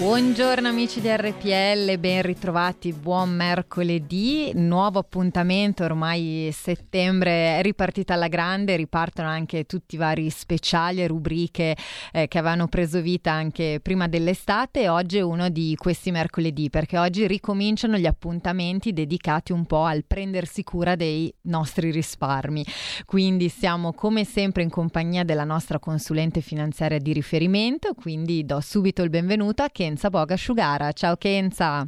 Buongiorno amici di RPL, ben ritrovati, buon mercoledì, nuovo appuntamento, ormai settembre è ripartita alla grande, ripartono anche tutti i vari speciali e rubriche eh, che avevano preso vita anche prima dell'estate e oggi è uno di questi mercoledì perché oggi ricominciano gli appuntamenti dedicati un po' al prendersi cura dei nostri risparmi, quindi siamo come sempre in compagnia della nostra consulente finanziaria di riferimento, quindi do subito il benvenuto a Kenza Bogasciugara. Ciao Kenza.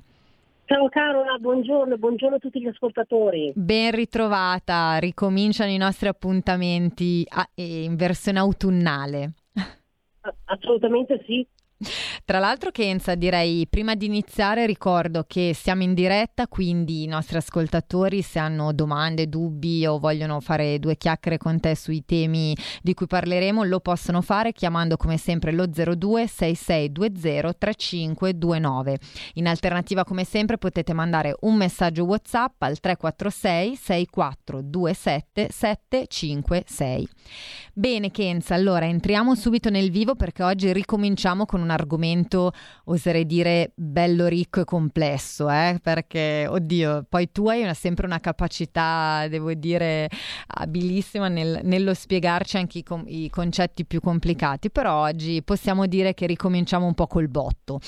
Ciao Carola, buongiorno, buongiorno a tutti gli ascoltatori. Ben ritrovata, ricominciano i nostri appuntamenti a, in versione autunnale. Assolutamente sì, tra l'altro, Kenza, direi prima di iniziare ricordo che siamo in diretta, quindi i nostri ascoltatori, se hanno domande, dubbi o vogliono fare due chiacchiere con te sui temi di cui parleremo, lo possono fare chiamando come sempre lo 02 6620 3529. In alternativa, come sempre, potete mandare un messaggio WhatsApp al 346 6427 756. Bene, Kenza, allora entriamo subito nel vivo perché oggi ricominciamo con una argomento, oserei dire, bello ricco e complesso, eh? perché, oddio, poi tu hai una, sempre una capacità, devo dire, abilissima nel, nello spiegarci anche i, com- i concetti più complicati, però oggi possiamo dire che ricominciamo un po' col botto,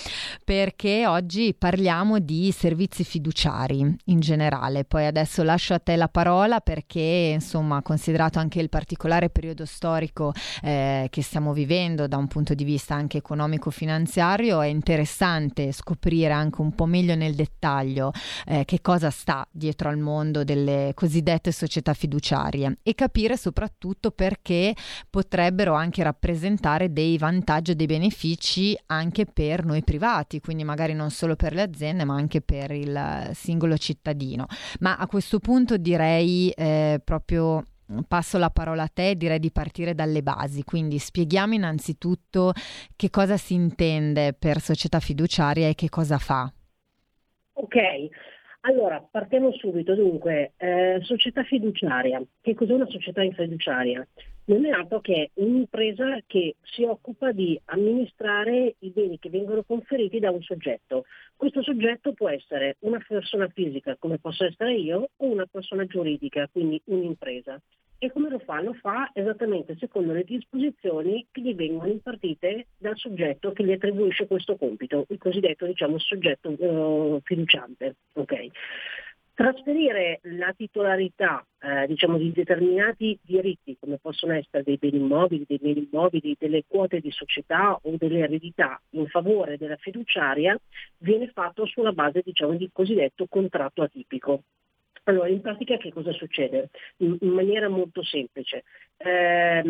perché oggi parliamo di servizi fiduciari in generale, poi adesso lascio a te la parola perché, insomma, considerato anche il particolare periodo storico eh, che stiamo vivendo da un punto di vista anche economico finanziario è interessante scoprire anche un po' meglio nel dettaglio eh, che cosa sta dietro al mondo delle cosiddette società fiduciarie e capire soprattutto perché potrebbero anche rappresentare dei vantaggi e dei benefici anche per noi privati, quindi magari non solo per le aziende ma anche per il singolo cittadino. Ma a questo punto direi eh, proprio passo la parola a te, direi di partire dalle basi, quindi spieghiamo innanzitutto che cosa si intende per società fiduciaria e che cosa fa. Ok, allora partiamo subito. Dunque, eh, società fiduciaria. Che cos'è una società fiduciaria? Non è altro che un'impresa che si occupa di amministrare i beni che vengono conferiti da un soggetto. Questo soggetto può essere una persona fisica, come posso essere io, o una persona giuridica, quindi un'impresa. E come lo fa? Lo fa esattamente secondo le disposizioni che gli vengono impartite dal soggetto che gli attribuisce questo compito, il cosiddetto diciamo, soggetto uh, fiduciante. Okay. Trasferire la titolarità eh, diciamo, di determinati diritti, come possono essere dei beni immobili, dei beni immobili, delle quote di società o delle eredità in favore della fiduciaria, viene fatto sulla base diciamo, di cosiddetto contratto atipico. Allora, in pratica che cosa succede? In, in maniera molto semplice. Eh,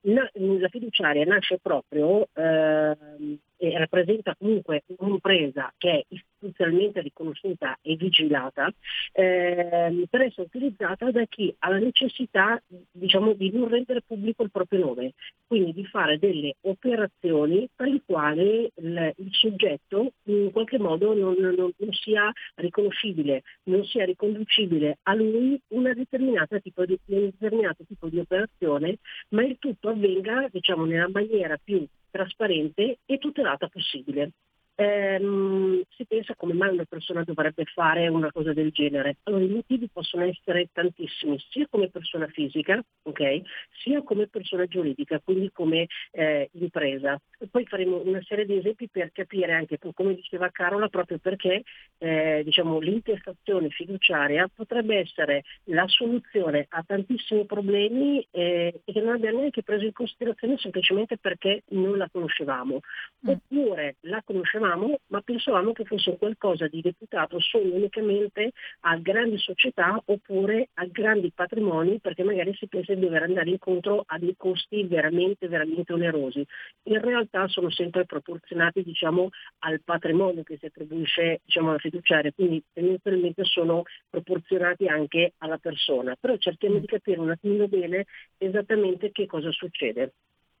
na, la fiduciaria nasce proprio eh, e rappresenta comunque un'impresa che è istituzionalmente riconosciuta e vigilata eh, per essere utilizzata da chi ha la necessità diciamo, di non rendere pubblico il proprio nome, quindi di fare delle operazioni per le quali il, il soggetto in qualche modo non, non, non, sia riconoscibile, non sia riconducibile a lui una determinata tipo di, un determinato tipo di operazione, ma il tutto avvenga diciamo, nella maniera più trasparente e tutelata possibile ehm, si pensa come mai una persona dovrebbe fare una cosa del genere. Allora i motivi possono essere tantissimi, sia come persona fisica, okay, sia come persona giuridica, quindi come eh, impresa. E poi faremo una serie di esempi per capire anche, come diceva Carola, proprio perché eh, diciamo, l'intestazione fiduciaria potrebbe essere la soluzione a tantissimi problemi eh, e che non abbiamo neanche preso in considerazione semplicemente perché non la conoscevamo. Mm. Oppure la conoscevamo pensavamo, ma pensavamo che fosse qualcosa di deputato solo unicamente a grandi società oppure a grandi patrimoni perché magari si pensa di dover andare incontro a dei costi veramente, veramente onerosi. In realtà sono sempre proporzionati diciamo, al patrimonio che si attribuisce diciamo, alla fiduciaria, quindi tendenzialmente sono proporzionati anche alla persona. Però cerchiamo di capire un attimo bene esattamente che cosa succede.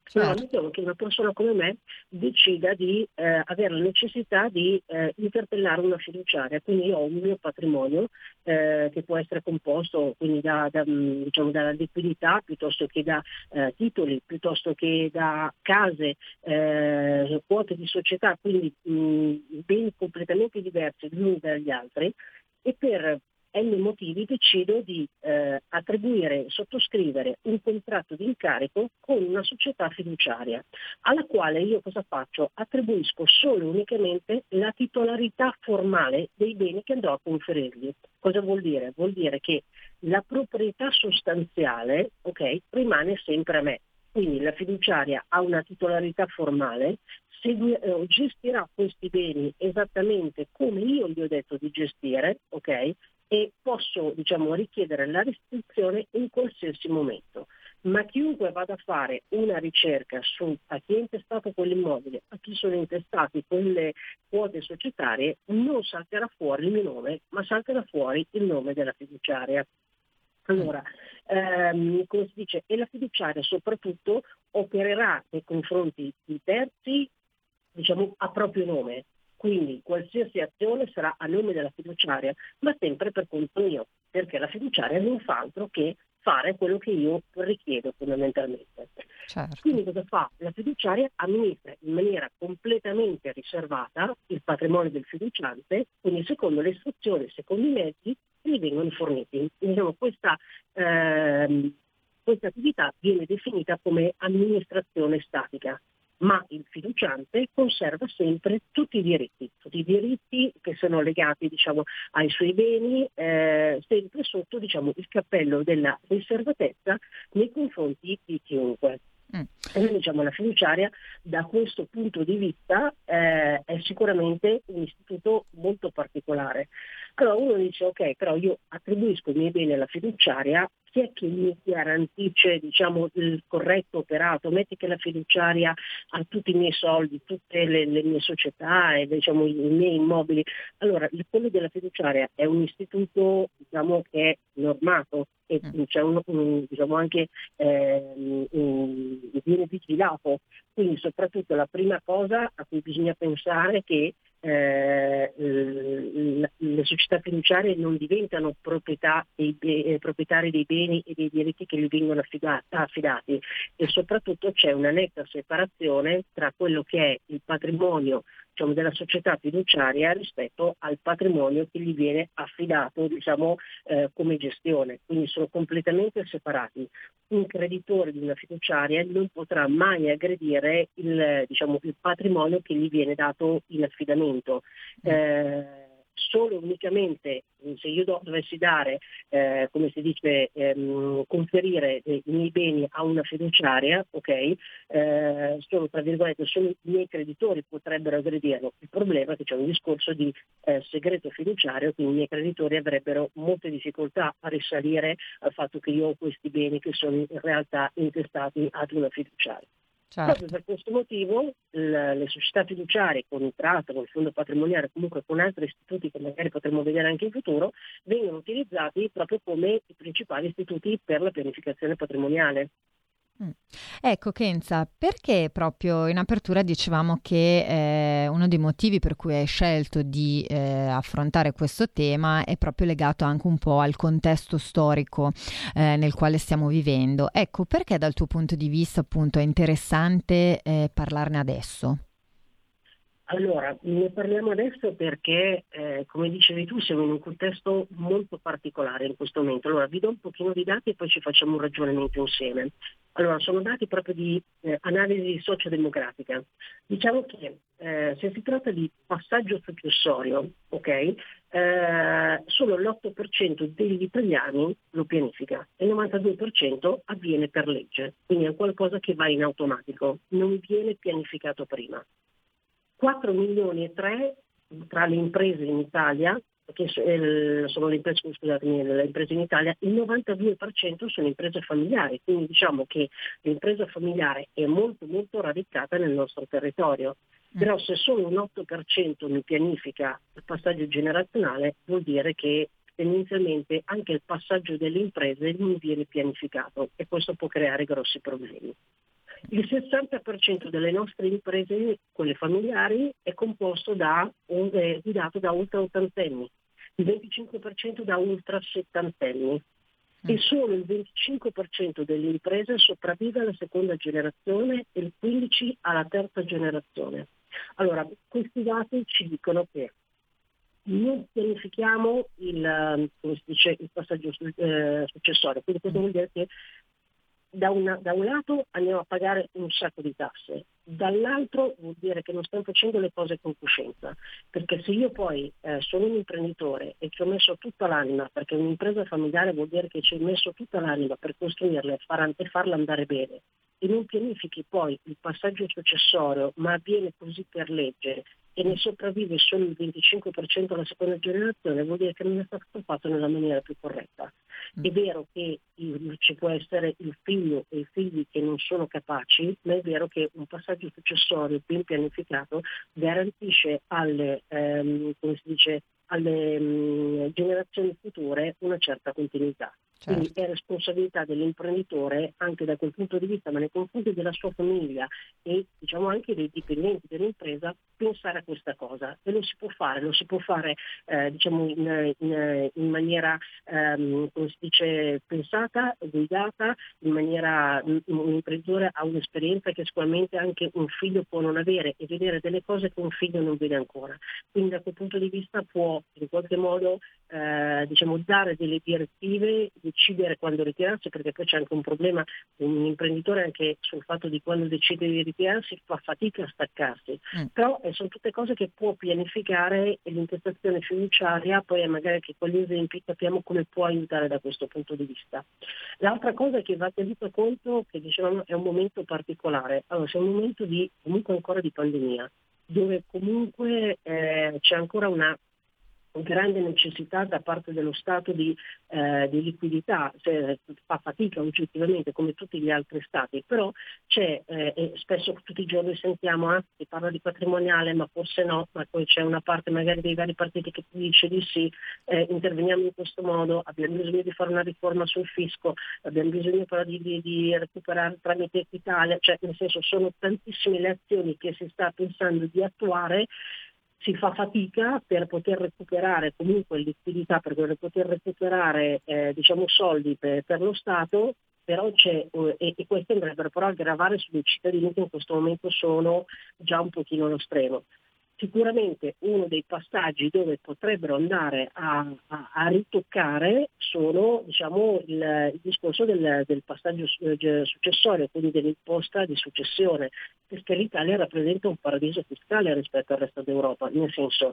Certo. Allora, mettiamo che una persona come me decida di eh, avere la necessità di eh, interpellare una fiduciaria, quindi io ho un mio patrimonio eh, che può essere composto quindi da, da, mm, diciamo, dalla liquidità piuttosto che da eh, titoli, piuttosto che da case, eh, quote di società, quindi mh, mm, beni completamente diversi gli uni dagli altri e per N motivi decido di eh, attribuire, sottoscrivere un contratto di incarico con una società fiduciaria, alla quale io cosa faccio? Attribuisco solo e unicamente la titolarità formale dei beni che andrò a conferirgli. Cosa vuol dire? Vuol dire che la proprietà sostanziale okay, rimane sempre a me. Quindi la fiduciaria ha una titolarità formale, segui, eh, gestirà questi beni esattamente come io gli ho detto di gestire, ok? E posso diciamo, richiedere la restrizione in qualsiasi momento. Ma chiunque vada a fare una ricerca su a chi è intestato quell'immobile, a chi sono intestati quelle quote societarie, non salterà fuori il mio nome, ma salterà fuori il nome della fiduciaria. Allora, ehm, come si dice, e la fiduciaria soprattutto opererà nei confronti di terzi diciamo, a proprio nome, quindi qualsiasi azione sarà a nome della fiduciaria, ma sempre per conto mio, perché la fiduciaria non fa altro che fare quello che io richiedo fondamentalmente. Certo. Quindi cosa fa? La fiduciaria amministra in maniera completamente riservata il patrimonio del fiduciante, quindi secondo le istruzioni, secondo i mezzi che gli vengono forniti. Diciamo, questa, ehm, questa attività viene definita come amministrazione statica ma il fiduciante conserva sempre tutti i diritti, tutti i diritti che sono legati diciamo, ai suoi beni, eh, sempre sotto diciamo, il cappello della riservatezza nei confronti di chiunque. Mm. E diciamo la fiduciaria da questo punto di vista eh, è sicuramente un istituto molto particolare. Allora uno dice ok, però io attribuisco i miei beni alla fiduciaria chi è che mi garantisce diciamo, il corretto operato? Metti che la fiduciaria ha tutti i miei soldi, tutte le, le mie società e diciamo, i, i, miei immobili. Allora, quello della fiduciaria è un istituto diciamo, che è normato e mm. c'è un, un, diciamo anche eh, un, viene vigilato. Quindi soprattutto la prima cosa a cui bisogna pensare è che eh, le società fiduciarie non diventano proprietà dei, eh, proprietari dei beni e dei diritti che gli vengono affidati e soprattutto c'è una netta separazione tra quello che è il patrimonio diciamo, della società fiduciaria rispetto al patrimonio che gli viene affidato diciamo, eh, come gestione, quindi sono completamente separati. Un creditore di una fiduciaria non potrà mai aggredire il, diciamo, il patrimonio che gli viene dato in affidamento. Mm. Eh, solo unicamente se io dovessi dare, eh, come si dice, ehm, conferire i miei beni a una fiduciaria, ok, eh, solo tra virgolette, solo i miei creditori potrebbero aggredirlo. Il problema è che c'è un discorso di eh, segreto fiduciario, quindi i miei creditori avrebbero molte difficoltà a risalire al fatto che io ho questi beni che sono in realtà intestati ad una fiduciaria. Certo. Proprio per questo motivo le, le società fiduciarie con il tratto, con il fondo patrimoniale, comunque con altri istituti che magari potremo vedere anche in futuro, vengono utilizzati proprio come i principali istituti per la pianificazione patrimoniale. Mm. Ecco Kenza, perché proprio in apertura dicevamo che eh, uno dei motivi per cui hai scelto di eh, affrontare questo tema è proprio legato anche un po' al contesto storico eh, nel quale stiamo vivendo. Ecco, perché dal tuo punto di vista appunto è interessante eh, parlarne adesso? Allora, ne parliamo adesso perché, eh, come dicevi tu, siamo in un contesto molto particolare in questo momento. Allora, vi do un pochino di dati e poi ci facciamo un ragionamento insieme. Allora, sono dati proprio di eh, analisi sociodemografica. Diciamo che eh, se si tratta di passaggio successorio, ok, eh, solo l'8% degli italiani lo pianifica e il 92% avviene per legge, quindi è qualcosa che va in automatico, non viene pianificato prima. 4 milioni e 3 tra le imprese in Italia, che sono le imprese, scusatemi, le imprese in Italia, il 92% sono imprese familiari, quindi diciamo che l'impresa familiare è molto molto radicata nel nostro territorio. Mm. Però se solo un 8% mi pianifica il passaggio generazionale vuol dire che tendenzialmente anche il passaggio delle imprese non viene pianificato e questo può creare grossi problemi. Il 60% delle nostre imprese, quelle familiari, è composto da, è guidato da ultra ottantenni, il 25% da ultra settantenni e mm. solo il 25% delle imprese sopravvive alla seconda generazione e il 15% alla terza generazione. Allora, questi dati ci dicono che non pianifichiamo il, dice, il passaggio eh, successorio, quindi questo vuol dire che da, una, da, un lato andiamo a pagare un sacco di tasse, dall'altro vuol dire che non stiamo facendo le cose con coscienza, perché se io poi eh, sono un imprenditore e ci ho messo tutta l'anima, perché un'impresa familiare vuol dire che ci ho messo tutta l'anima per costruirla e, far, e farla andare bene, e non pianifichi poi il passaggio successorio, ma avviene così per legge e ne sopravvive solo il 25% alla seconda generazione, vuol dire che non è stato fatto nella maniera più corretta. È vero che ci può essere il figlio e i figli che non sono capaci, ma è vero che un passaggio successorio ben pianificato garantisce alle, ehm, dice, alle um, generazioni future una certa continuità. Certo. Quindi è responsabilità dell'imprenditore anche da quel punto di vista, ma nei confronti della sua famiglia e diciamo anche dei dipendenti dell'impresa, pensare a questa cosa. E lo si può fare, lo si può fare eh, diciamo in, in, in maniera ehm, come si dice, pensata, guidata, in maniera un imprenditore ha un'esperienza che sicuramente anche un figlio può non avere e vedere delle cose che un figlio non vede ancora. Quindi da quel punto di vista può in qualche modo eh, diciamo, dare delle direttive decidere quando ritirarsi, perché poi c'è anche un problema, un imprenditore anche sul fatto di quando decide di ritirarsi fa fatica a staccarsi, mm. però eh, sono tutte cose che può pianificare e l'intestazione fiduciaria poi magari che con gli esempi capiamo come può aiutare da questo punto di vista. L'altra cosa che va tenuto conto, che dicevamo è un momento particolare, allora c'è un momento di comunque ancora di pandemia, dove comunque eh, c'è ancora una grande necessità da parte dello Stato di, eh, di liquidità, cioè, fa fatica oggettivamente come tutti gli altri Stati, però c'è, eh, e spesso tutti i giorni sentiamo, ah, si parla di patrimoniale, ma forse no, ma poi c'è una parte magari dei vari partiti che dice di sì, eh, interveniamo in questo modo, abbiamo bisogno di fare una riforma sul fisco, abbiamo bisogno però di, di, di recuperare tramite Italia, cioè nel senso sono tantissime le azioni che si sta pensando di attuare si fa fatica per poter recuperare comunque liquidità, per poter recuperare eh, diciamo, soldi per, per, lo Stato, però c'è, eh, e, e questi andrebbero però a gravare sui cittadini che in questo momento sono già un pochino allo stremo sicuramente uno dei passaggi dove potrebbero andare a, a, a ritoccare sono diciamo, il, il, discorso del, del passaggio successorio, quindi dell'imposta di successione, perché l'Italia rappresenta un paradiso fiscale rispetto al resto d'Europa, nel senso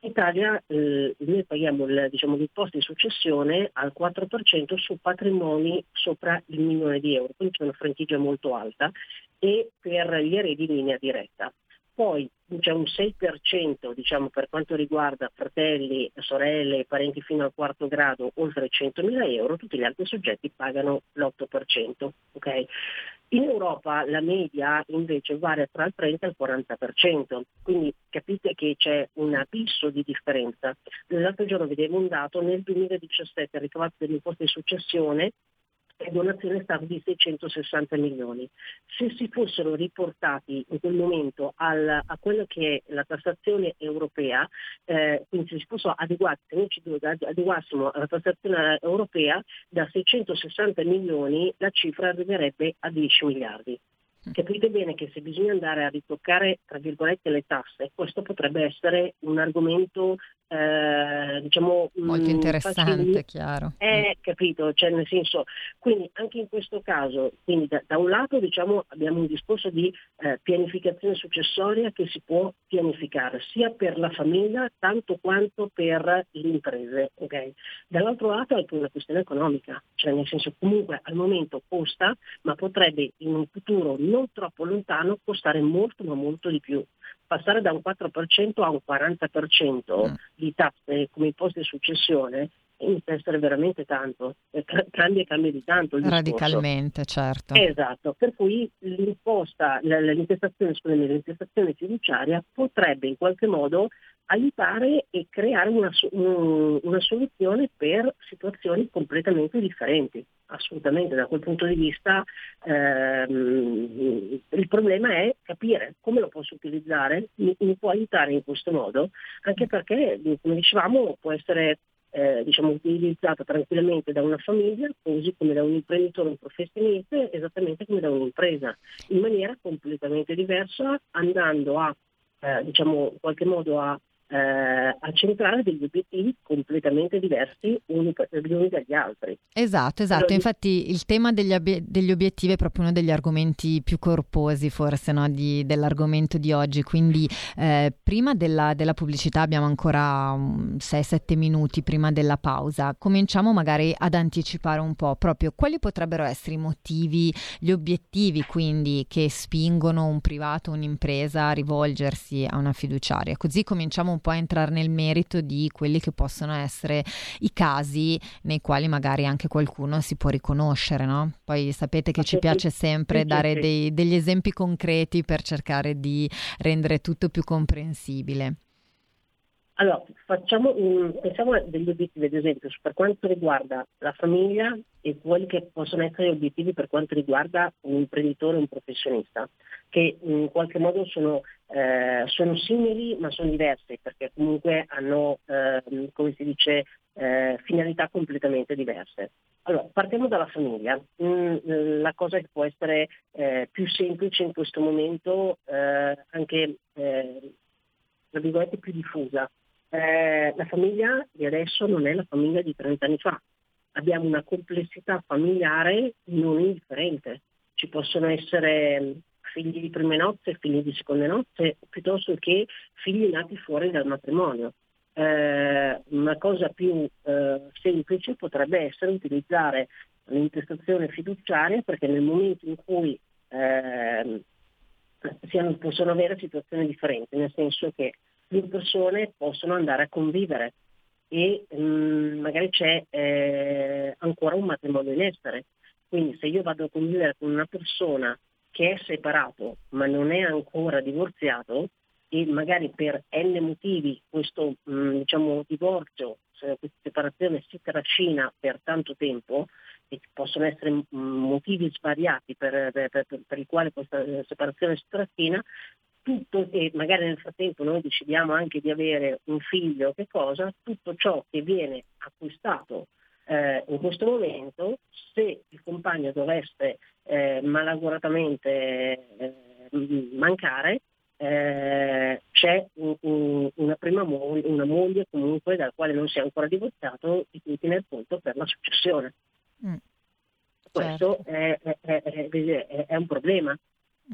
in Italia eh, noi paghiamo il, diciamo, l'imposta di successione al 4% su patrimoni sopra il milione di euro, quindi c'è una franchigia molto alta e per gli eredi in linea diretta. Poi c'è un 6% diciamo, per quanto riguarda fratelli, sorelle, parenti fino al quarto grado oltre 100.000 euro, tutti gli altri soggetti pagano l'8%. Okay? In Europa la media invece varia tra il 30 e il 40%, quindi capite che c'è un abisso di differenza. L'altro giorno vedevo un dato, nel 2017 il ricavato dell'imposta di successione e donazione è stata di 660 milioni. Se si fossero riportati in quel momento al, a quello che è la tassazione europea, eh, quindi se si fossero adeguati, se noi ci adeguassimo alla tassazione europea, da 660 milioni la cifra arriverebbe a 10 miliardi. Capite bene che se bisogna andare a ritoccare, tra virgolette, le tasse, questo potrebbe essere un argomento eh, diciamo molto mm, interessante, facile. chiaro. Eh, capito, cioè nel senso, quindi anche in questo caso, quindi da, da un lato diciamo abbiamo un discorso di eh, pianificazione successoria che si può pianificare sia per la famiglia tanto quanto per le imprese, okay? Dall'altro lato è anche una questione economica, cioè nel senso comunque al momento costa, ma potrebbe in un futuro non troppo lontano costare molto ma molto di più passare da un 4% a un 40% mm. di tasse come imposte di successione inizia a essere veramente tanto, cambia e cambia di tanto. Radicalmente, certo. Esatto, per cui l'imposta, l'intestazione, scusami, l'intestazione fiduciaria potrebbe in qualche modo aiutare e creare una, una, soluzione per situazioni completamente differenti. Assolutamente, da quel punto di vista ehm, il problema è capire come lo posso utilizzare, mi, mi, può aiutare in questo modo, anche perché, come dicevamo, può essere eh, diciamo, utilizzata tranquillamente da una famiglia, così come da un imprenditore, un professionista, esattamente come da un'impresa, in maniera completamente diversa, andando a, eh, diciamo, in qualche modo a eh, a centrare degli obiettivi completamente diversi uni, gli uni dagli altri. Esatto, esatto. Allora, Infatti il tema degli, ab- degli, obiettivi è proprio uno degli argomenti più corposi forse no? di, dell'argomento di oggi. Quindi eh, prima della, della, pubblicità abbiamo ancora 6-7 minuti prima della pausa. Cominciamo magari ad anticipare un po' proprio quali potrebbero essere i motivi, gli obiettivi quindi che spingono un privato, un'impresa a rivolgersi a una fiduciaria. Così cominciamo un un po' a entrare nel merito di quelli che possono essere i casi nei quali magari anche qualcuno si può riconoscere, no? Poi sapete che ci piace sempre dare dei, degli esempi concreti per cercare di rendere tutto più comprensibile. Allora, facciamo pensiamo a degli obiettivi, ad esempio, per quanto riguarda la famiglia e quelli che possono essere obiettivi per quanto riguarda un imprenditore un professionista, che in qualche modo sono, eh, sono simili ma sono diversi, perché comunque hanno, eh, come si dice, eh, finalità completamente diverse. Allora, partiamo dalla famiglia. Mm, la cosa che può essere eh, più semplice in questo momento, eh, anche eh, tra virgolette più diffusa, eh, la famiglia di adesso non è la famiglia di 30 anni fa. Abbiamo una complessità familiare non indifferente. Ci possono essere mm, figli di prime nozze, figli di seconde nozze, piuttosto che figli nati fuori dal matrimonio. Eh, una cosa più eh, semplice potrebbe essere utilizzare l'intestazione fiduciaria perché nel momento in cui eh, siano, possono avere situazioni differenti, nel senso che due persone possono andare a convivere e mh, mm, magari c'è eh, ancora un matrimonio in essere. Quindi se io vado a convivere con una persona che è separato ma non è ancora divorziato e magari per n motivi questo mh, mm, diciamo, divorzio, questa separazione si trascina per tanto tempo e possono essere mm, motivi svariati per, per, per, per, i quali questa eh, separazione si trascina, tutto e magari nel frattempo noi decidiamo anche di avere un figlio, che cosa, tutto ciò che viene acquistato eh, in questo momento, se il compagno dovesse eh, malauguratamente eh, mancare, eh, c'è un, un, una prima moglie, una moglie comunque dalla quale non si è ancora divorziato di cui tener conto per la successione. Mm. Questo certo. è, è, è, è un problema.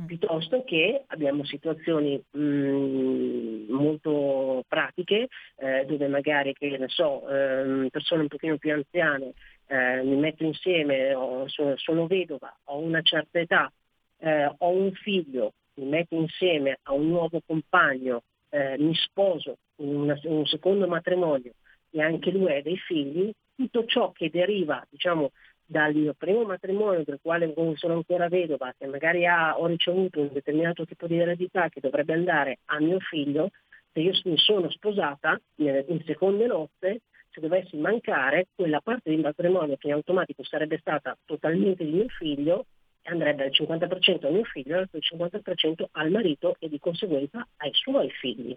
Piuttosto che abbiamo situazioni mh, mm, molto pratiche eh, dove magari che ne so, eh, persone un pochino più anziane eh, mi metto insieme, ho, sono, sono, vedova, ho una certa età, eh, ho un figlio, mi metto insieme a un nuovo compagno, eh, mi sposo in una, un secondo matrimonio e anche lui ha dei figli, tutto ciò che deriva diciamo, dal mio primo matrimonio del quale sono ancora vedova, che magari ha, ho ricevuto un determinato tipo di eredità che dovrebbe andare a mio figlio, se io mi sono sposata in seconde nozze, se dovessi mancare, quella parte di matrimonio che in automatico sarebbe stata totalmente di mio figlio andrebbe al 50% a mio figlio e al 50% al marito e di conseguenza ai suoi figli.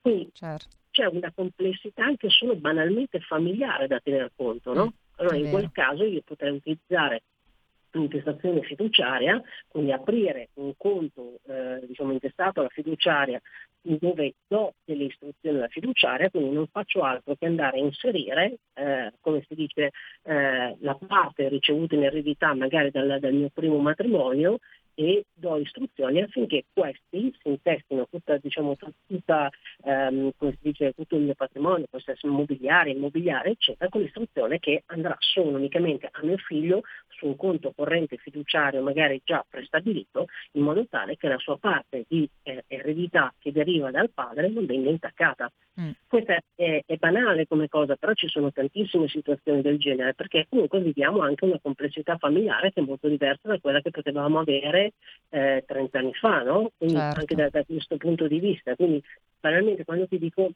Quindi certo. c'è una complessità anche solo banalmente familiare da tenere conto, no? Allora in quel caso io potrei utilizzare un'intestazione fiduciaria, quindi aprire un conto eh, diciamo, intestato alla fiduciaria dove do delle istruzioni alla fiduciaria, quindi non faccio altro che andare a inserire, eh, come si dice, eh, la parte ricevuta in eredità magari dal, dal mio primo matrimonio e do istruzioni affinché questi si intestino tutta, diciamo, tutta, um, dice, tutto il mio patrimonio, può essere immobiliare, immobiliare, eccetera, con l'istruzione che andrà solo unicamente a mio figlio su un conto corrente fiduciario magari già prestabilito, in modo tale che la sua parte di eh, eredità che deriva dal padre non venga intaccata. Mm. Questa è, è, banale come cosa, però ci sono tantissime situazioni del genere, perché comunque viviamo anche una complessità familiare che è molto diversa da quella che potevamo avere fare eh, 30 anni fa, no? Quindi Certo. anche da, da questo punto di vista. Quindi banalmente quando ti dico,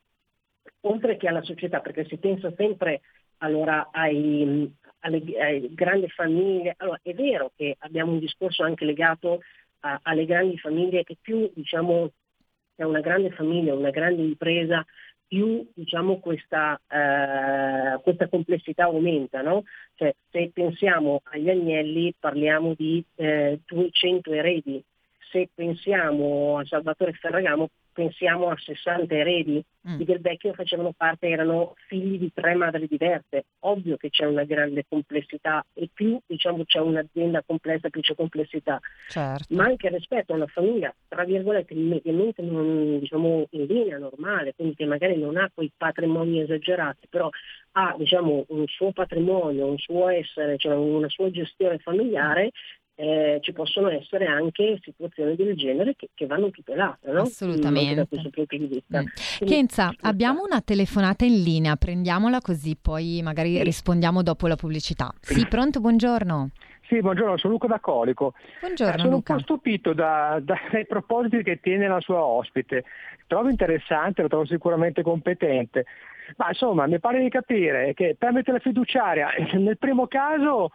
oltre che alla società, perché si pensa sempre allora ai, alle, alle grandi famiglie, allora è vero che abbiamo un discorso anche legato a- alle grandi famiglie che più diciamo è una grande famiglia, una grande impresa, più diciamo, questa, eh, questa complessità aumenta. No? Cioè, se pensiamo agli agnelli parliamo di eh, 200 eredi, se pensiamo a Salvatore Ferragamo pensiamo a 60 eredi. Mm. Di Del Vecchio facevano parte, erano figli di tre madri diverse. Ovvio che c'è una grande complessità e più diciamo, c'è un'azienda complessa, più c'è complessità Certo. ma anche rispetto a una famiglia, tra virgolette, mediamente non, diciamo, in linea normale, quindi che magari non ha quei patrimoni esagerati, però ha diciamo, un suo patrimonio, un suo essere, cioè una sua gestione familiare, eh, ci possono essere anche situazioni del genere che, che vanno tutelate, no? Assolutamente. Da questo punto di vista. Mm. Quindi- Kenza, abbiamo una telefonata in linea, prendiamla così poi magari Sì. rispondiamo dopo la pubblicità. Sì, pronto, buongiorno. Sì, buongiorno, sono Luca da Colico. Buongiorno sono Luca. un po' stupito da- da- dai propositi che tiene la sua ospite. Trovo interessante, lo trovo sicuramente competente. Ma insomma, mi pare di capire che tramite la fiduciaria, nel primo caso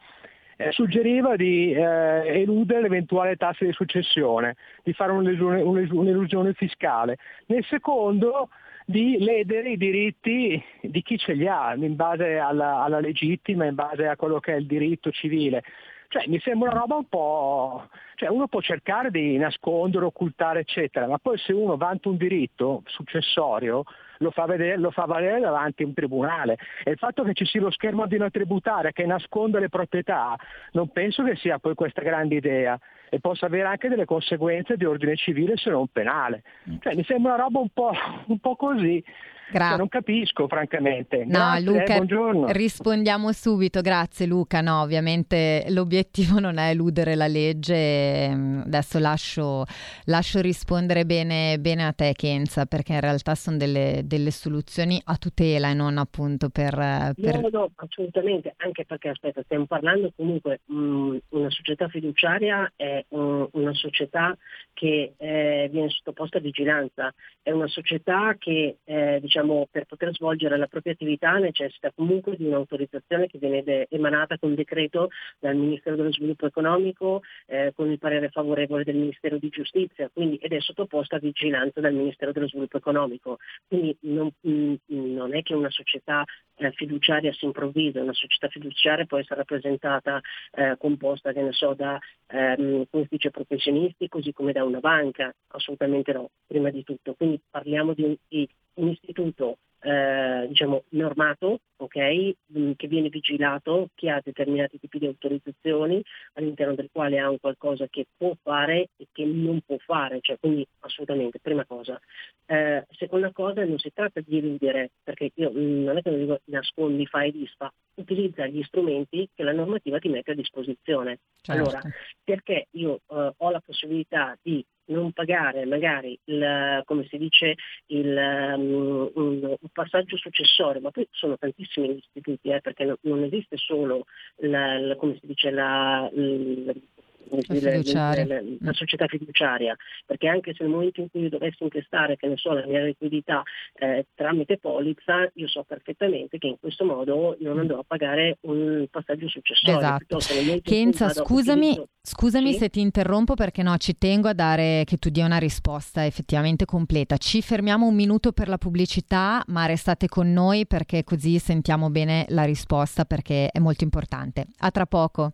suggeriva di eh, eludere l'eventuale tasse di successione, di fare un'elusione fiscale. Nel secondo di ledere i diritti di chi ce li ha, in base alla, alla legittima, in base a quello che è il diritto civile. Cioè, mi sembra una roba un po'. Cioè, uno può cercare di nascondere, occultare, eccetera, ma poi se uno vanta un diritto successorio lo fa, vedere, lo fa valere davanti a un tribunale. E il fatto che ci sia lo schermo di una tributaria che nasconda le proprietà, non penso che sia poi questa grande idea e possa avere anche delle conseguenze di ordine civile se non penale. Cioè, mi sembra una roba un po', un po' così. Gra- Cioè, non capisco, francamente. No, Grazie, eh, Luca, buongiorno. rispondiamo subito. Grazie Luca. No, ovviamente l'obiettivo non è eludere la legge. ehm, Adesso lascio, lascio rispondere bene, bene a te, Kenza, perché in realtà sono delle, delle soluzioni a tutela e non appunto per... eh, per- No, no, assolutamente, anche perché aspetta, stiamo parlando comunque mh, una società fiduciaria è una società che eh, viene sottoposta a vigilanza, è una società che eh, diciamo per poter svolgere la propria attività necessita comunque di un'autorizzazione che viene de- emanata con decreto dal Ministero dello Sviluppo Economico eh, con il parere favorevole del Ministero di Giustizia, quindi ed è sottoposta a vigilanza dal Ministero dello Sviluppo Economico. Quindi non, mh, non è che una società eh, fiduciaria si improvvisa, una società fiduciaria può essere rappresentata, eh, composta, che ne so, da ehm, professionisti, così come da una banca, assolutamente no, prima di tutto. Quindi parliamo di un, di un istituto eh, diciamo normato, ok, mh, che viene vigilato, che ha determinati tipi di autorizzazioni, all'interno del quale ha un qualcosa che può fare e che non può fare, cioè quindi assolutamente, prima cosa. Eh, seconda cosa, non si tratta di eludere, perché io mh, non è che lo dico nascondi, fai disfa, utilizza gli strumenti che la normativa ti mette a disposizione. Certo. Allora, perché io eh, ho la possibilità di non pagare magari il, come si dice il, um, un, passaggio successorio, ma poi sono tantissimi gli istituti, eh, perché non, non esiste solo la, la- come si dice la, fiduciaria. la- la società fiduciaria, perché anche se nel momento in cui io dovessi intestare, che ne so, la mia liquidità eh, tramite polizza, io so perfettamente che in questo modo non andrò a pagare un passaggio successorio. Esatto. Kenza, scusami, scusami Sì? se ti interrompo perché no, ci tengo a dare che tu dia una risposta effettivamente completa. Ci fermiamo un minuto per la pubblicità, ma restate con noi perché così sentiamo bene la risposta perché è molto importante. A tra poco.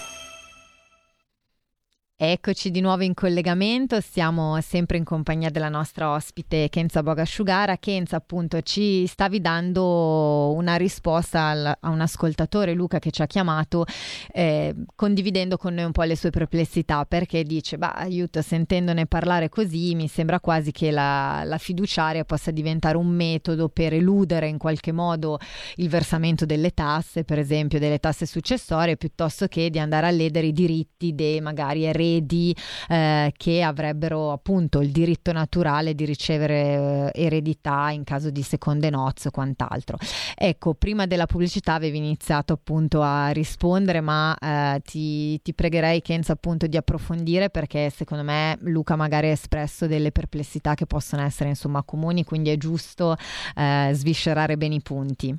Eccoci di nuovo in collegamento, siamo sempre in compagnia della nostra ospite Kenza Bogasciugara. Kenza appunto ci stavi dando una risposta al, a un ascoltatore Luca che ci ha chiamato eh, condividendo con noi un po' le sue perplessità perché dice, bah aiuto, sentendone parlare così mi sembra quasi che la, la fiduciaria possa diventare un metodo per eludere in qualche modo il versamento delle tasse, per esempio delle tasse successorie, piuttosto che di andare a ledere i diritti dei magari eredi eredi eh, che avrebbero appunto il diritto naturale di ricevere eh, eredità in caso di seconde nozze o quant'altro. Ecco, prima della pubblicità avevi iniziato appunto a rispondere, ma eh, ti, ti, pregherei Kenza appunto di approfondire perché secondo me Luca magari ha espresso delle perplessità che possono essere insomma comuni, quindi è giusto eh, sviscerare bene i punti.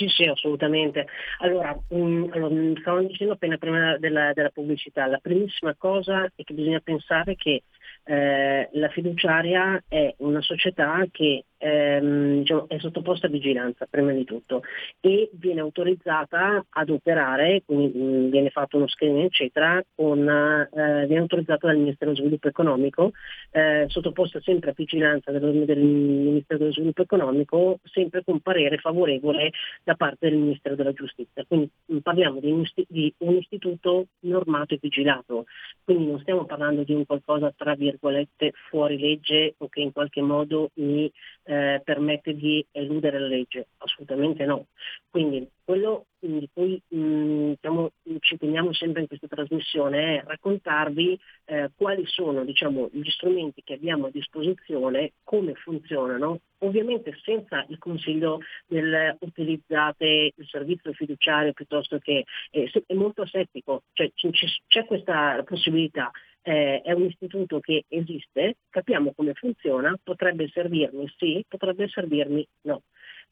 Sì, sì, assolutamente. Allora, um, allora stavamo dicendo appena prima della, della, pubblicità, la primissima cosa è che bisogna pensare che eh, la fiduciaria è una società che ehm, diciamo, è sottoposta a vigilanza prima di tutto e viene autorizzata ad operare, quindi mh, viene fatto uno screening eccetera, con, eh, viene autorizzata dal Ministero dello Sviluppo Economico, eh, sottoposta sempre a vigilanza del, del, Ministero dello Sviluppo Economico, sempre con parere favorevole da parte del Ministero della Giustizia. Quindi mh, parliamo di un, di un istituto normato e vigilato, quindi non stiamo parlando di un qualcosa tra virgolette fuori legge o che in qualche modo mi eh, permette di eludere la legge? Assolutamente no. Quindi quello di cui mh, diciamo, ci teniamo sempre in questa trasmissione è raccontarvi eh, quali sono diciamo, gli strumenti che abbiamo a disposizione, come funzionano, ovviamente senza il consiglio del utilizzate il servizio fiduciario piuttosto che eh, è molto asettico, cioè, c- c'è questa possibilità, eh, è un istituto che esiste, capiamo come funziona, potrebbe servirmi sì, potrebbe servirmi no.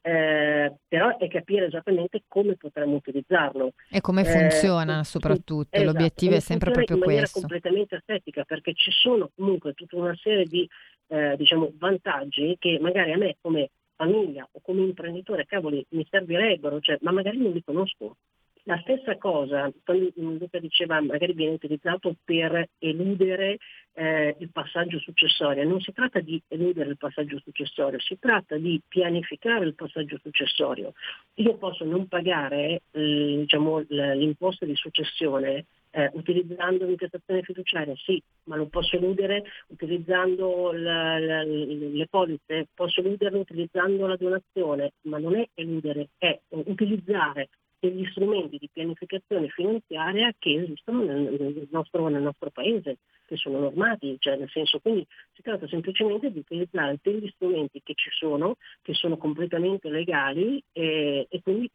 Eh, però è capire esattamente come potremmo utilizzarlo. E come funziona eh, soprattutto, esatto, l'obiettivo è sempre proprio in maniera questo. completamente estetica, perché ci sono comunque tutta una serie di eh, diciamo, vantaggi che magari a me come famiglia o come imprenditore, cavoli, mi servirebbero, cioè, ma magari non li conosco. La stessa cosa, Luca diceva, magari viene utilizzato per eludere eh, il passaggio successorio. Non si tratta di eludere il passaggio successorio, si tratta di pianificare il passaggio successorio. Io posso non pagare eh, diciamo, l'imposta di successione eh, utilizzando l'intestazione fiduciaria, sì, ma lo posso eludere utilizzando la, la, le polizze, posso eluderlo utilizzando la donazione, ma non è eludere, è utilizzare degli strumenti di pianificazione finanziaria che esistono nel, nel, nostro, nel nostro paese, che sono normati, cioè nel senso quindi si tratta semplicemente di utilizzare degli strumenti che ci sono, che sono completamente legali e, e quindi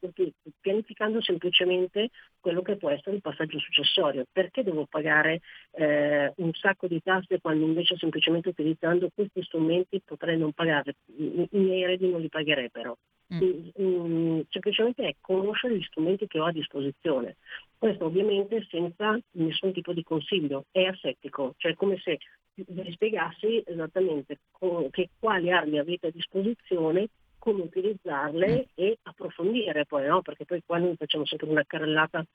pianificando semplicemente quello che può essere il passaggio successorio. Perché devo pagare eh, un sacco di tasse quando invece semplicemente utilizzando questi strumenti potrei non pagare, i miei eredi non li pagherebbero. Mm. Semplicemente è conoscere gli strumenti che ho a disposizione. Questo ovviamente senza nessun tipo di consiglio, è asettico, cioè come se vi spiegassi esattamente che quali armi avete a disposizione come utilizzarle mm. e approfondire poi, no? perché poi qua noi facciamo sempre una carrellata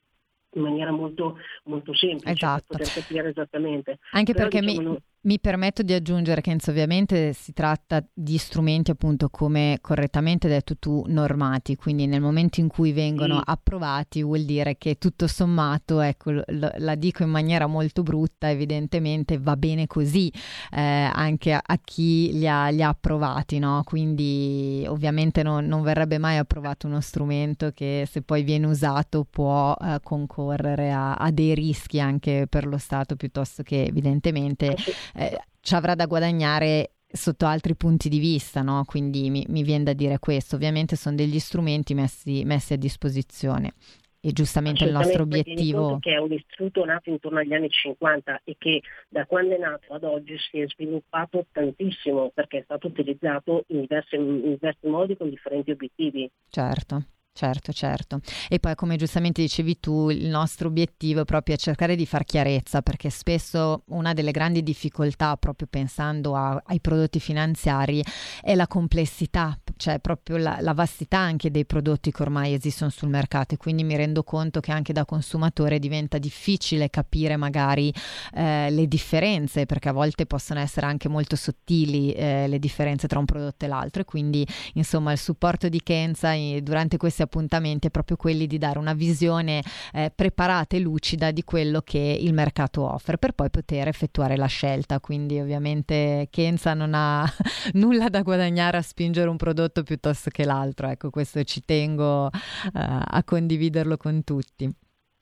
in maniera molto, molto semplice esatto. per poter capire esattamente. Anche Però, perché diciamo, mi, mi permetto di aggiungere che ovviamente si tratta di strumenti appunto come correttamente detto tu normati, quindi nel momento in cui vengono sì. approvati vuol dire che tutto sommato, ecco l- la dico in maniera molto brutta, evidentemente va bene così eh, anche a, a chi li ha, li ha, approvati, no? quindi ovviamente non, non, verrebbe mai approvato uno strumento che se poi viene usato può eh, concorrere a, a dei rischi anche per lo Stato piuttosto che evidentemente eh, ci avrà da guadagnare sotto altri punti di vista, no? quindi mi, mi viene da dire questo. Ovviamente sono degli strumenti messi, messi a disposizione e giustamente il nostro obiettivo che è un istituto nato intorno agli anni 50 e che da quando è nato ad oggi si è sviluppato tantissimo perché è stato utilizzato in diversi, in diversi modi con differenti obiettivi. Certo. Certo, certo. E poi come giustamente dicevi tu, il nostro obiettivo è proprio cercare di far chiarezza, perché spesso una delle grandi difficoltà, proprio pensando a, ai prodotti finanziari, è la complessità, cioè proprio la, la, vastità anche dei prodotti che ormai esistono sul mercato. E quindi mi rendo conto che anche da consumatore diventa difficile capire magari eh, le differenze, perché a volte possono essere anche molto sottili eh, le differenze tra un prodotto e l'altro. E quindi, insomma, il supporto di Kenza eh, durante questi appuntamenti è proprio quelli di dare una visione eh, preparata e lucida di quello che il mercato offre per poi poter effettuare la scelta. Quindi ovviamente Kenza non ha nulla da guadagnare a spingere un prodotto piuttosto che l'altro. Ecco, questo ci tengo eh, a condividerlo con tutti.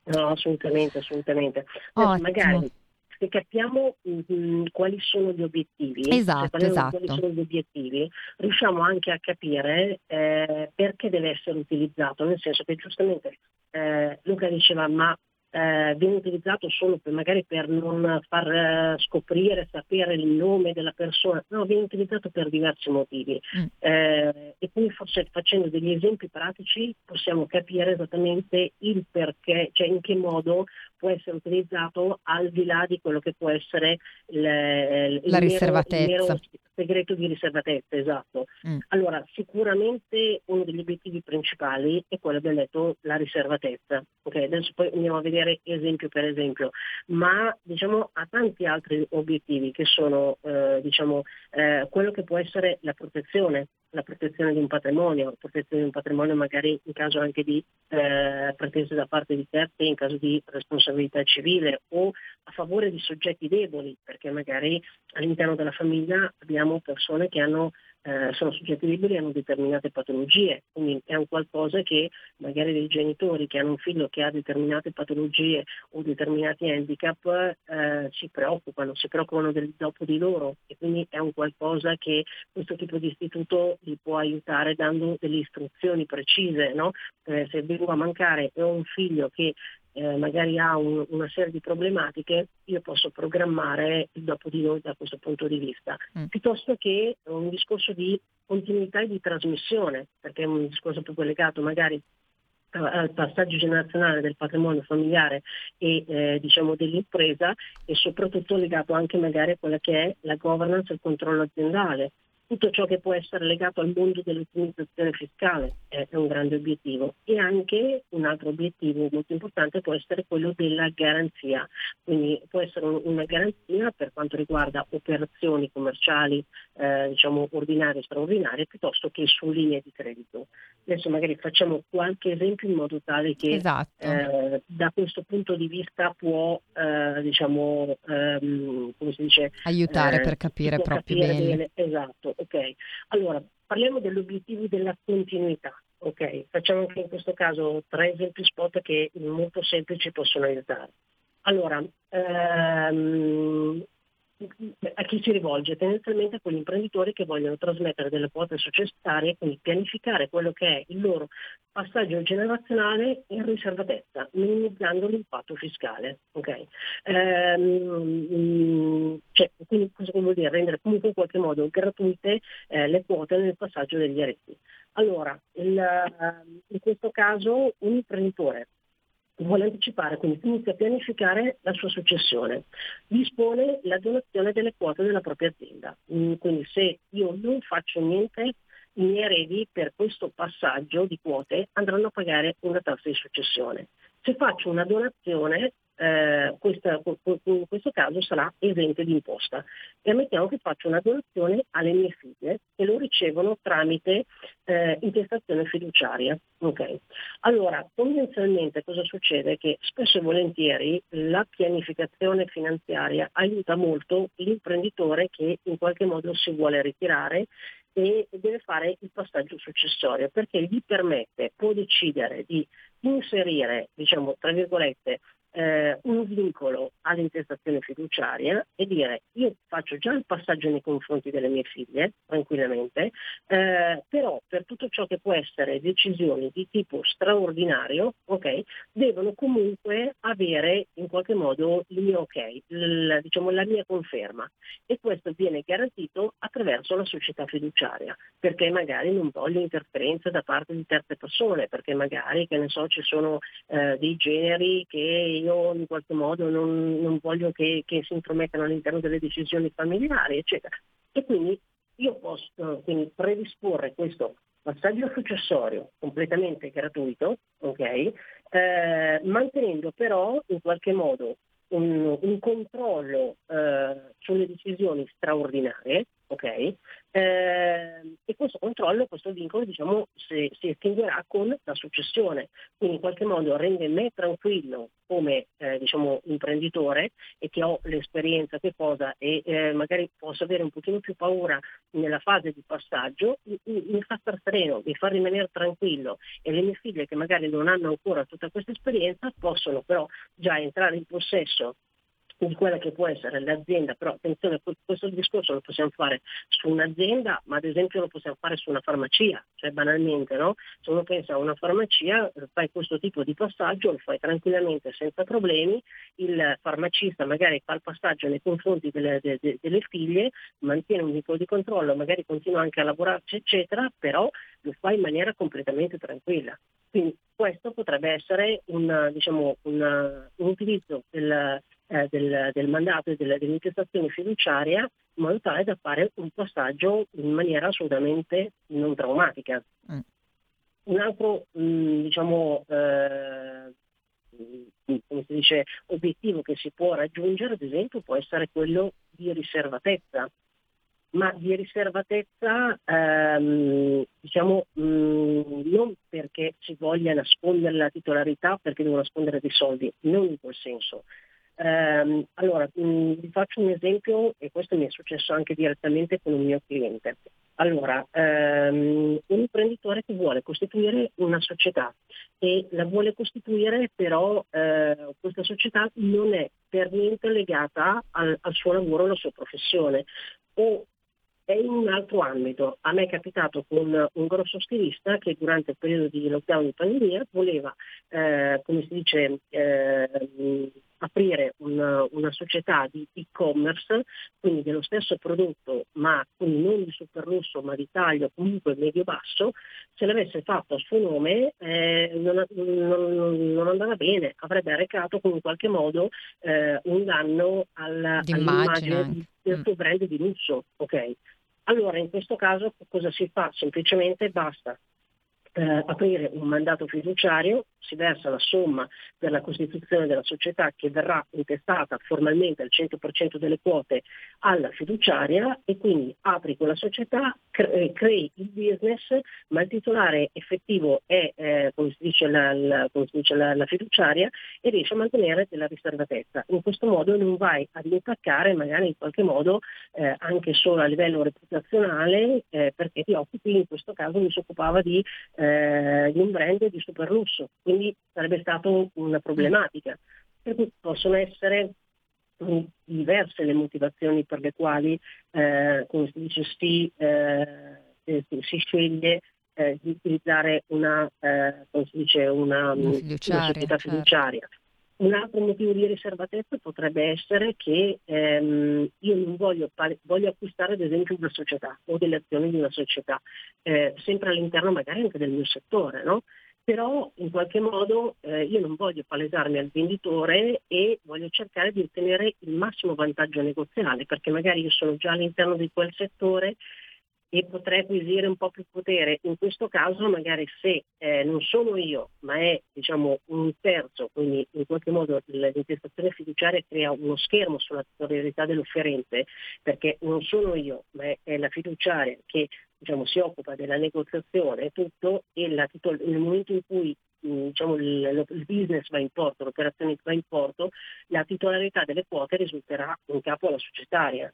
No, assolutamente, assolutamente. Adesso, magari se capiamo mh, mm, quali sono gli obiettivi, esatto, esatto. quali sono gli obiettivi, riusciamo anche a capire eh, perché deve essere utilizzato, nel senso che giustamente eh, Luca diceva ma eh, viene utilizzato solo per, magari per non far eh, scoprire, sapere il nome della persona, no, viene utilizzato per diversi motivi. Mm. Eh, e quindi forse facendo degli esempi pratici possiamo capire esattamente il perché, cioè in che modo può essere utilizzato al di là di quello che può essere il, il la riservatezza. Nero, il nero segreto di riservatezza, esatto. Mm. Allora, sicuramente uno degli obiettivi principali è quello, abbiamo detto, la riservatezza. Okay, adesso poi andiamo a vedere esempio per esempio, ma diciamo ha tanti altri obiettivi che sono eh, diciamo, eh, quello che può essere la protezione, la protezione di un patrimonio, protezione di un patrimonio magari in caso anche di eh, pretese da parte di terzi, in caso di responsabilità civile o a favore di soggetti deboli, perché magari all'interno della famiglia abbiamo persone che hanno eh, sono e hanno determinate patologie, quindi è un qualcosa che magari dei genitori che hanno un figlio che ha determinate patologie o determinati handicap eh, si preoccupano, si preoccupano del dopo di loro e quindi è un qualcosa che questo tipo di istituto li può aiutare dando delle istruzioni precise, no? eh, se vengo a mancare e ho un figlio che eh, magari ha un, una serie di problematiche, io posso programmare il dopo di noi da questo punto di vista, mm. piuttosto che un discorso di continuità e di trasmissione, perché è un discorso più collegato magari al passaggio generazionale del patrimonio familiare e eh, diciamo dell'impresa e soprattutto legato anche magari a quella che è la governance e il controllo aziendale tutto ciò che può essere legato al mondo dell'ottimizzazione fiscale è un grande obiettivo e anche un altro obiettivo molto importante può essere quello della garanzia, quindi può essere una garanzia per quanto riguarda operazioni commerciali eh, diciamo ordinarie e straordinarie piuttosto che su linee di credito. Adesso magari facciamo qualche esempio in modo tale che esatto. eh, da questo punto di vista può eh, diciamo ehm, come si dice aiutare per capire proprio capire bene. bene. Esatto ok. Allora, parliamo dell'obiettivo della continuità. Ok, facciamo anche in questo caso tre esempi spot che molto semplici possono aiutare. Allora, ehm, a chi si rivolge? Tendenzialmente a quegli imprenditori che vogliono trasmettere delle quote societarie, quindi pianificare quello che è il loro passaggio generazionale in riservatezza, minimizzando l'impatto fiscale. Okay? Ehm, cioè, quindi cosa vuol dire? Rendere comunque in qualche modo gratuite eh, le quote nel passaggio degli eretti. Allora, il, in questo caso un imprenditore vuole anticipare, quindi inizia a pianificare la sua successione, dispone la donazione delle quote della propria azienda. Mm, quindi se io non faccio niente, i miei eredi per questo passaggio di quote andranno a pagare una tassa di successione. Se faccio una donazione, eh, questa, questo caso sarà esente di imposta. Ammettiamo che faccio una donazione alle mie figlie e lo ricevono tramite eh, intestazione fiduciaria. Okay. Allora, tendenzialmente cosa succede? Che spesso e volentieri la pianificazione finanziaria aiuta molto l'imprenditore che in qualche modo si vuole ritirare e deve fare il passaggio successorio perché gli permette, può decidere di inserire, diciamo, tra virgolette, eh, un vincolo all'intestazione fiduciaria e dire io faccio già il passaggio nei confronti delle mie figlie tranquillamente, eh, però per tutto ciò che può essere decisioni di tipo straordinario, okay, devono comunque avere in qualche modo il mio ok, l- diciamo la mia conferma. E questo viene garantito attraverso la società fiduciaria, perché magari non voglio interferenze da parte di terze persone, perché magari che ne so ci sono eh, dei generi che io in qualche modo non, non voglio che, che, si intromettano all'interno delle decisioni familiari, eccetera. E quindi io posso quindi predisporre questo passaggio successorio completamente gratuito, okay, eh, mantenendo però in qualche modo un, un controllo eh, sulle decisioni straordinarie, ok? Eh, e questo controllo, questo vincolo, diciamo, si, si, estinguerà con la successione. Quindi in qualche modo rende me tranquillo come eh, diciamo, imprenditore e che ho l'esperienza che cosa e eh, magari posso avere un pochino più paura nella fase di passaggio, mi, mi fa star sereno, mi fa rimanere tranquillo e le mie figlie che magari non hanno ancora tutta questa esperienza possono però già entrare in possesso di quella che può essere l'azienda, però attenzione, questo discorso lo possiamo fare su un'azienda, ma ad esempio lo possiamo fare su una farmacia, cioè banalmente, no? Se uno pensa a una farmacia, fai questo tipo di passaggio, lo fai tranquillamente senza problemi, il farmacista magari fa il passaggio nei confronti delle, de, de, delle figlie, mantiene un tipo di controllo, magari continua anche a lavorarci, eccetera, però lo fa in maniera completamente tranquilla. Quindi questo potrebbe essere un, diciamo, un, un utilizzo del, eh, del, del, mandato e dell'intestazione fiduciaria in modo tale da fare un passaggio in maniera assolutamente non traumatica. Mm. Un altro mh, diciamo, eh, come si dice, obiettivo che si può raggiungere, ad esempio, può essere quello di riservatezza ma di riservatezza ehm, diciamo mh, non perché si voglia nascondere la titolarità perché devo nascondere dei soldi, non in quel senso, Um, allora, mh, vi faccio un esempio e questo mi è successo anche direttamente con un mio cliente. Allora, um, un imprenditore che vuole costituire una società e la vuole costituire però uh, questa società non è per niente legata al, al suo lavoro, alla sua professione o è in un altro ambito. A me è capitato con un grosso stilista che durante il periodo di lockdown di pandemia voleva, eh, come si dice, eh, aprire una, una, società di e-commerce, quindi dello stesso prodotto, ma quindi non di super lusso, ma di taglio comunque medio-basso, se l'avesse fatto a suo nome eh, non, non, non, andava bene, avrebbe arrecato in qualche modo eh, un danno al, all'immagine del suo brand di lusso. Okay? Allora in questo caso cosa si fa? Semplicemente basta eh, aprire un mandato fiduciario, si versa la somma per la costituzione della società che verrà intestata formalmente al 100% delle quote alla fiduciaria e quindi apri quella società, cre- eh, crei il business, ma il titolare effettivo è, eh, come si dice, la, la, si dice la, la, fiduciaria e riesce a mantenere della riservatezza. In questo modo non vai ad intaccare magari in qualche modo eh, anche solo a livello reputazionale eh, perché ti occupi, in questo caso mi si occupava di eh, eh, di un brand di super lusso, quindi sarebbe stata una problematica. Per cui possono essere diverse le motivazioni per le quali, eh, come si dice, si, eh, si sceglie eh, di utilizzare una, eh, come si dice, una, una società fiduciaria. Certo. Un altro motivo di riservatezza potrebbe essere che ehm, io non voglio, voglio, acquistare ad esempio una società o delle azioni di una società, eh, sempre all'interno magari anche del mio settore, no? però in qualche modo eh, io non voglio palesarmi al venditore e voglio cercare di ottenere il massimo vantaggio negoziale, perché magari io sono già all'interno di quel settore e potrei acquisire un po' più potere. In questo caso magari se eh, non sono io, ma è diciamo, un terzo, quindi in qualche modo l'intestazione fiduciaria crea uno schermo sulla titolarità dell'offerente, perché non sono io, ma è, è la fiduciaria che diciamo, si occupa della negoziazione e tutto, e titol- nel momento in cui diciamo, il, il, business va in porto, l'operazione va in porto, la titolarità delle quote risulterà in capo alla societaria.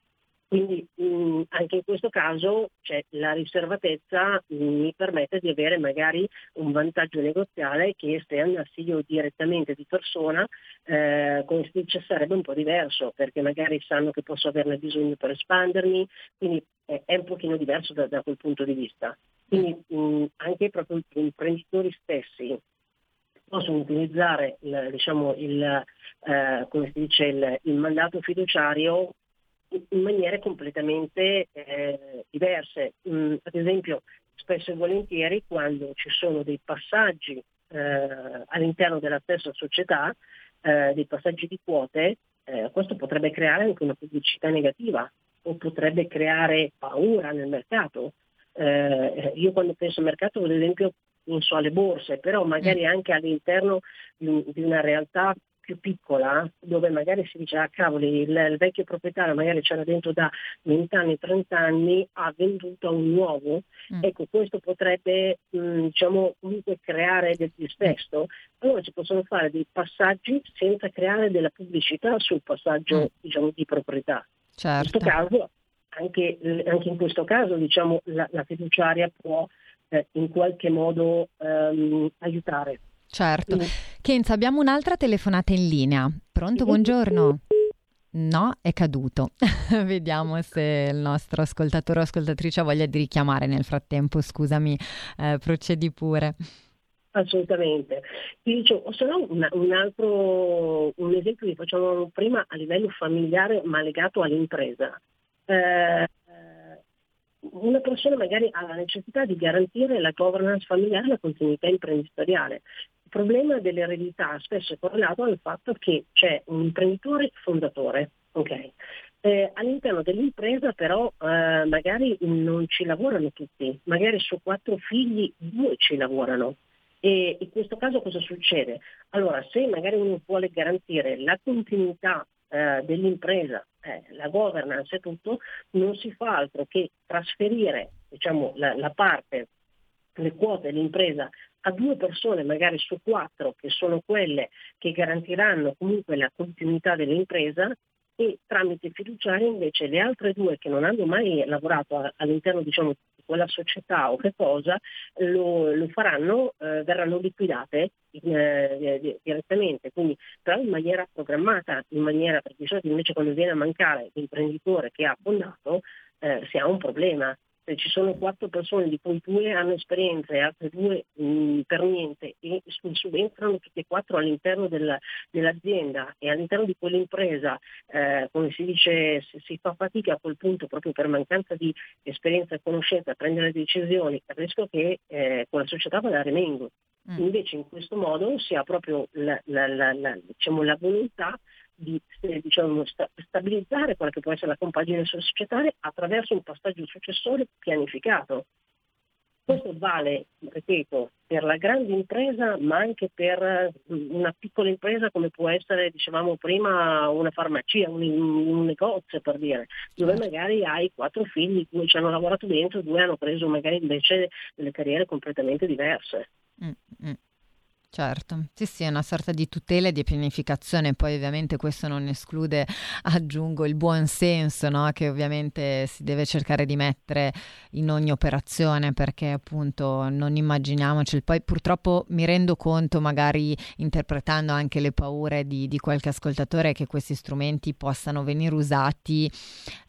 Quindi mh, mm, anche in questo caso cioè, la riservatezza mh, mm, mi permette di avere magari un vantaggio negoziale che se andassi io direttamente di persona, eh, come si dice, sarebbe un po' diverso, perché magari sanno che posso averne bisogno per espandermi, quindi è, è un pochino diverso da, da, quel punto di vista. Quindi mh, mm, anche proprio gli imprenditori stessi possono utilizzare il, diciamo, il, eh, dice, il, il mandato fiduciario in maniere completamente eh, diverse. Mm, ad esempio, spesso e volentieri quando ci sono dei passaggi eh, all'interno della stessa società, eh, dei passaggi di quote, eh, questo potrebbe creare anche una pubblicità negativa o potrebbe creare paura nel mercato. Eh, io quando penso al mercato, ad esempio, penso alle borse, però magari mm. anche all'interno di, di una realtà più piccola, dove magari si dice, ah cavoli, il, il, vecchio proprietario magari c'era dentro da 20 anni, 30 anni, ha venduto a un nuovo, mm. ecco questo potrebbe mh, mm, diciamo, comunque creare del dissesto, allora ci possono fare dei passaggi senza creare della pubblicità sul passaggio mm. diciamo, di proprietà. Certo. In questo caso, anche, anche, in questo caso diciamo, la, la fiduciaria può eh, in qualche modo ehm, aiutare. Certo. Mm. Kenza, abbiamo un'altra telefonata in linea. Pronto, buongiorno. No, è caduto. Vediamo se il nostro ascoltatore o ascoltatrice ha voglia di richiamare nel frattempo. Scusami, eh, procedi pure. Assolutamente. Ti dicevo, se no un, un, altro un esempio che facciamo prima a livello familiare ma legato all'impresa. Eh, una persona magari ha la necessità di garantire la governance familiare e la continuità imprenditoriale problema dell'eredità spesso è correlato al fatto che c'è un imprenditore fondatore, okay? eh, all'interno dell'impresa però eh, magari non ci lavorano tutti, magari su quattro figli due ci lavorano. E in questo caso cosa succede? Allora, se magari uno vuole garantire la continuità eh, dell'impresa, eh, la governance e tutto, non si fa altro che trasferire diciamo, la, la parte le quote dell'impresa a due persone magari su quattro che sono quelle che garantiranno comunque la continuità dell'impresa e tramite fiduciari invece le altre due che non hanno mai lavorato all'interno diciamo, di quella società o che cosa lo, lo faranno, eh, verranno liquidate eh, direttamente, quindi però in maniera programmata, in maniera perché di solito invece quando viene a mancare l'imprenditore che ha fondato eh, si ha un problema se ci sono quattro persone di cui due hanno esperienza e altre due mh, mm, per niente e subentrano tutte e quattro all'interno della, dell'azienda e all'interno di quell'impresa, eh, come si dice, si, si, fa fatica a quel punto proprio per mancanza di esperienza e conoscenza a prendere decisioni, il rischio che eh, quella società vada a remengo. Mm. Invece in questo modo si ha proprio la, la, la, diciamo, la volontà di eh, diciamo, sta- stabilizzare quella che può essere la compagine societaria attraverso un passaggio successorio pianificato. Questo vale, ripeto, per la grande impresa, ma anche per mm, una piccola impresa come può essere, dicevamo prima, una farmacia, un, un negozio per dire, dove certo. magari hai quattro figli, due ci hanno lavorato dentro, due hanno preso magari invece delle carriere completamente diverse. Mm-hmm. Certo, sì sì, è una sorta di tutela e di pianificazione, poi ovviamente questo non esclude, aggiungo, il buon senso, no? che ovviamente si deve cercare di mettere in ogni operazione perché appunto non immaginiamoci, poi purtroppo mi rendo conto magari interpretando anche le paure di, di qualche ascoltatore che questi strumenti possano venire usati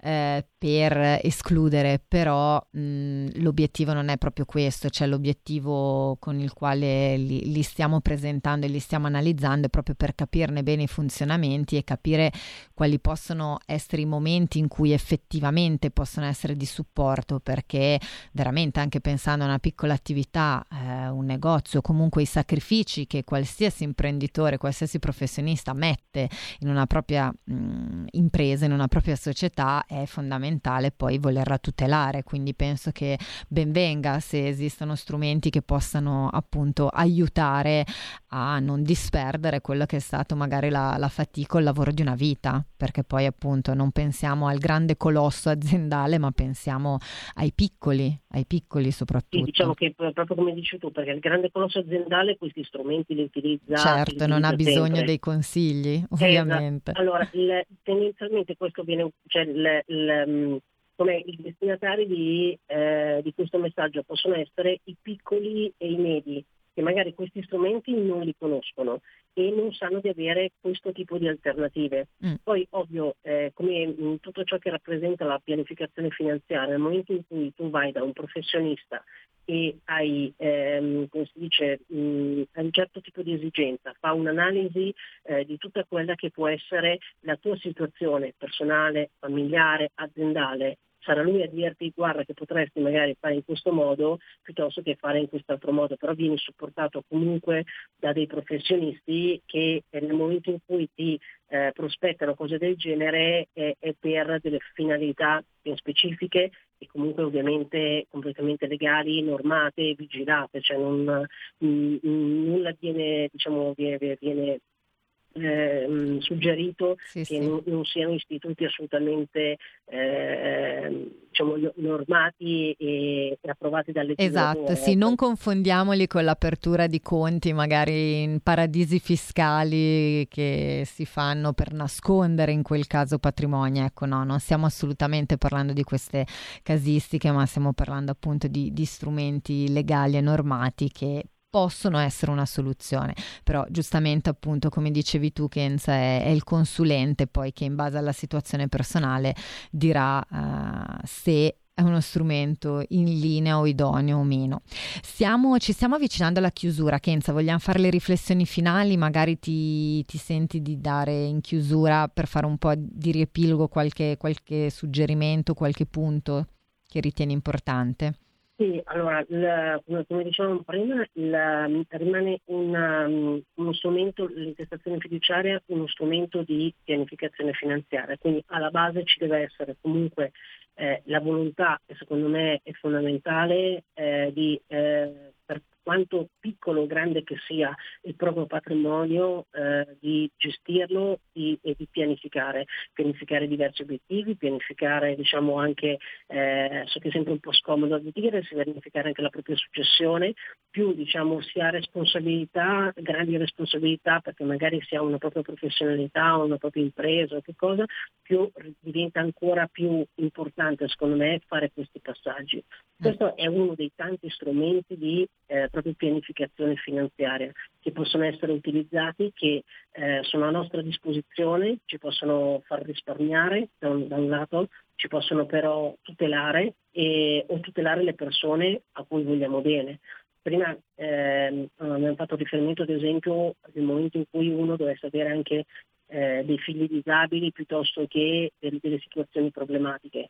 eh, per escludere, però mh, l'obiettivo non è proprio questo, cioè l'obiettivo con il quale li, li stiamo stiamo presentando e li stiamo analizzando proprio per capirne bene i funzionamenti e capire quali possono essere i momenti in cui effettivamente possono essere di supporto, perché veramente anche pensando a una piccola attività, eh, un negozio, comunque i sacrifici che qualsiasi imprenditore, qualsiasi professionista mette in una propria mh, impresa, in una propria società, è fondamentale poi volerla tutelare. Quindi penso che benvenga se esistono strumenti che possano appunto aiutare a non disperdere quello che è stato magari la, la fatica o il lavoro di una vita, perché poi appunto non pensiamo al grande colosso aziendale, ma pensiamo ai piccoli, ai piccoli soprattutto. Sì, diciamo che proprio come dici tu, perché il grande colosso aziendale questi strumenti li utilizza. Certo, li non ha bisogno sempre. dei consigli, ovviamente. Esatto. Allora, il, tendenzialmente questo viene, cioè il, il, mm, come i destinatari di, eh, di questo messaggio possono essere i piccoli e i medi, che magari questi strumenti non li conoscono e non sanno di avere questo tipo di alternative. Mm. Poi ovvio, eh, come tutto ciò che rappresenta la pianificazione finanziaria, nel momento in cui tu vai da un professionista e hai, ehm, come si dice, mh, un certo tipo di esigenza, fa un'analisi eh, di tutta quella che può essere la tua situazione personale, familiare, aziendale sarà lui a dirti guarda che potresti magari fare in questo modo piuttosto che fare in quest'altro modo, però vieni supportato comunque da dei professionisti che nel momento in cui ti eh, prospettano cose del genere è, è per delle finalità ben specifiche e comunque ovviamente completamente legali, normate, vigilate, cioè non, mh, mh, nulla viene, diciamo, viene, viene eh, suggerito sì, che sì. Non, non, siano istituti assolutamente eh, diciamo, normati e, e approvati dalle Esatto, sì, non confondiamoli con l'apertura di conti magari in paradisi fiscali che si fanno per nascondere in quel caso patrimonio. Ecco, no, non stiamo assolutamente parlando di queste casistiche, ma stiamo parlando appunto di, di strumenti legali e normati che possono essere una soluzione, però giustamente appunto come dicevi tu Kenza è, è il consulente poi che in base alla situazione personale dirà uh, se è uno strumento in linea o idoneo o meno. Stiamo, ci stiamo avvicinando alla chiusura, Kenza, vogliamo fare le riflessioni finali, magari ti, ti senti di dare in chiusura per fare un po' di riepilogo qualche, qualche suggerimento, qualche punto che ritieni importante? Sì, allora, il, come dicevamo prima, il, rimane una, uno strumento, l'intestazione fiduciaria, uno strumento di pianificazione finanziaria, quindi alla base ci deve essere comunque eh, la volontà, che secondo me è fondamentale, eh, di eh, quanto piccolo o grande che sia il proprio patrimonio, eh, di gestirlo di, e di pianificare, pianificare diversi obiettivi, pianificare diciamo anche, eh, so che è sempre un po' scomodo da dire, pianificare anche la propria successione, più diciamo si ha responsabilità, grandi responsabilità perché magari si ha una propria professionalità una propria impresa o che cosa, più diventa ancora più importante secondo me fare questi passaggi. Questo è uno dei tanti strumenti di eh, proprio pianificazione finanziaria che possono essere utilizzati, che eh, sono a nostra disposizione, ci possono far risparmiare da un, da un lato, ci possono però tutelare e, o tutelare le persone a cui vogliamo bene. Prima eh, abbiamo fatto riferimento ad esempio al momento in cui uno dovesse avere anche eh, dei figli disabili piuttosto che delle, delle situazioni problematiche.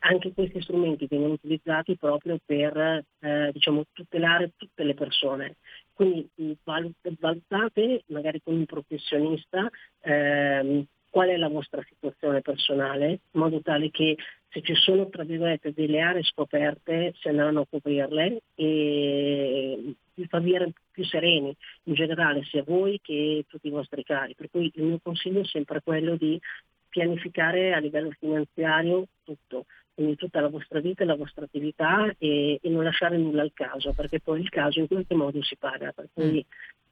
Anche questi strumenti vengono utilizzati proprio per eh, diciamo, tutelare tutte le persone. Quindi valutate magari con un professionista ehm, qual è la vostra situazione personale, in modo tale che se ci sono tra virgolette delle aree scoperte si andranno a coprirle e vi fa vivere più sereni in generale sia voi che tutti i vostri cari. Per cui il mio consiglio è sempre quello di pianificare a livello finanziario tutto, quindi tutta la vostra vita e la vostra attività e, e, non lasciare nulla al caso, perché poi il caso in qualche modo si paga. Per cui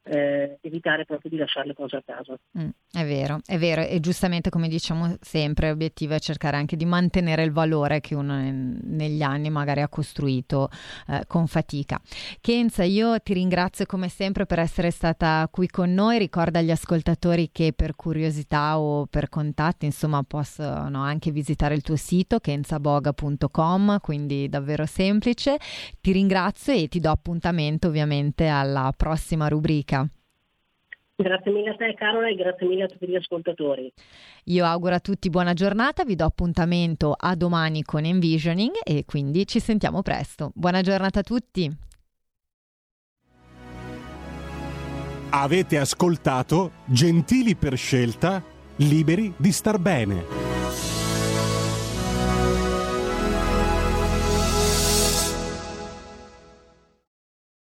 eh, evitare proprio di lasciare le cose a casa. Mm, è vero, è vero e giustamente come diciamo sempre l'obiettivo è cercare anche di mantenere il valore che uno negli anni magari ha costruito eh, con fatica. Kenza, io ti ringrazio come sempre per essere stata qui con noi, ricorda agli ascoltatori che per curiosità o per contatti insomma possono anche visitare il tuo sito kenzaboga.com, quindi davvero semplice. Ti ringrazio e ti do appuntamento ovviamente alla prossima rubrica. Grazie mille a te Carola e grazie mille a tutti gli ascoltatori. Io auguro a tutti buona giornata, vi do appuntamento a domani con Envisioning e quindi ci sentiamo presto. Buona giornata a tutti. Avete ascoltato Gentili per scelta, liberi di star bene.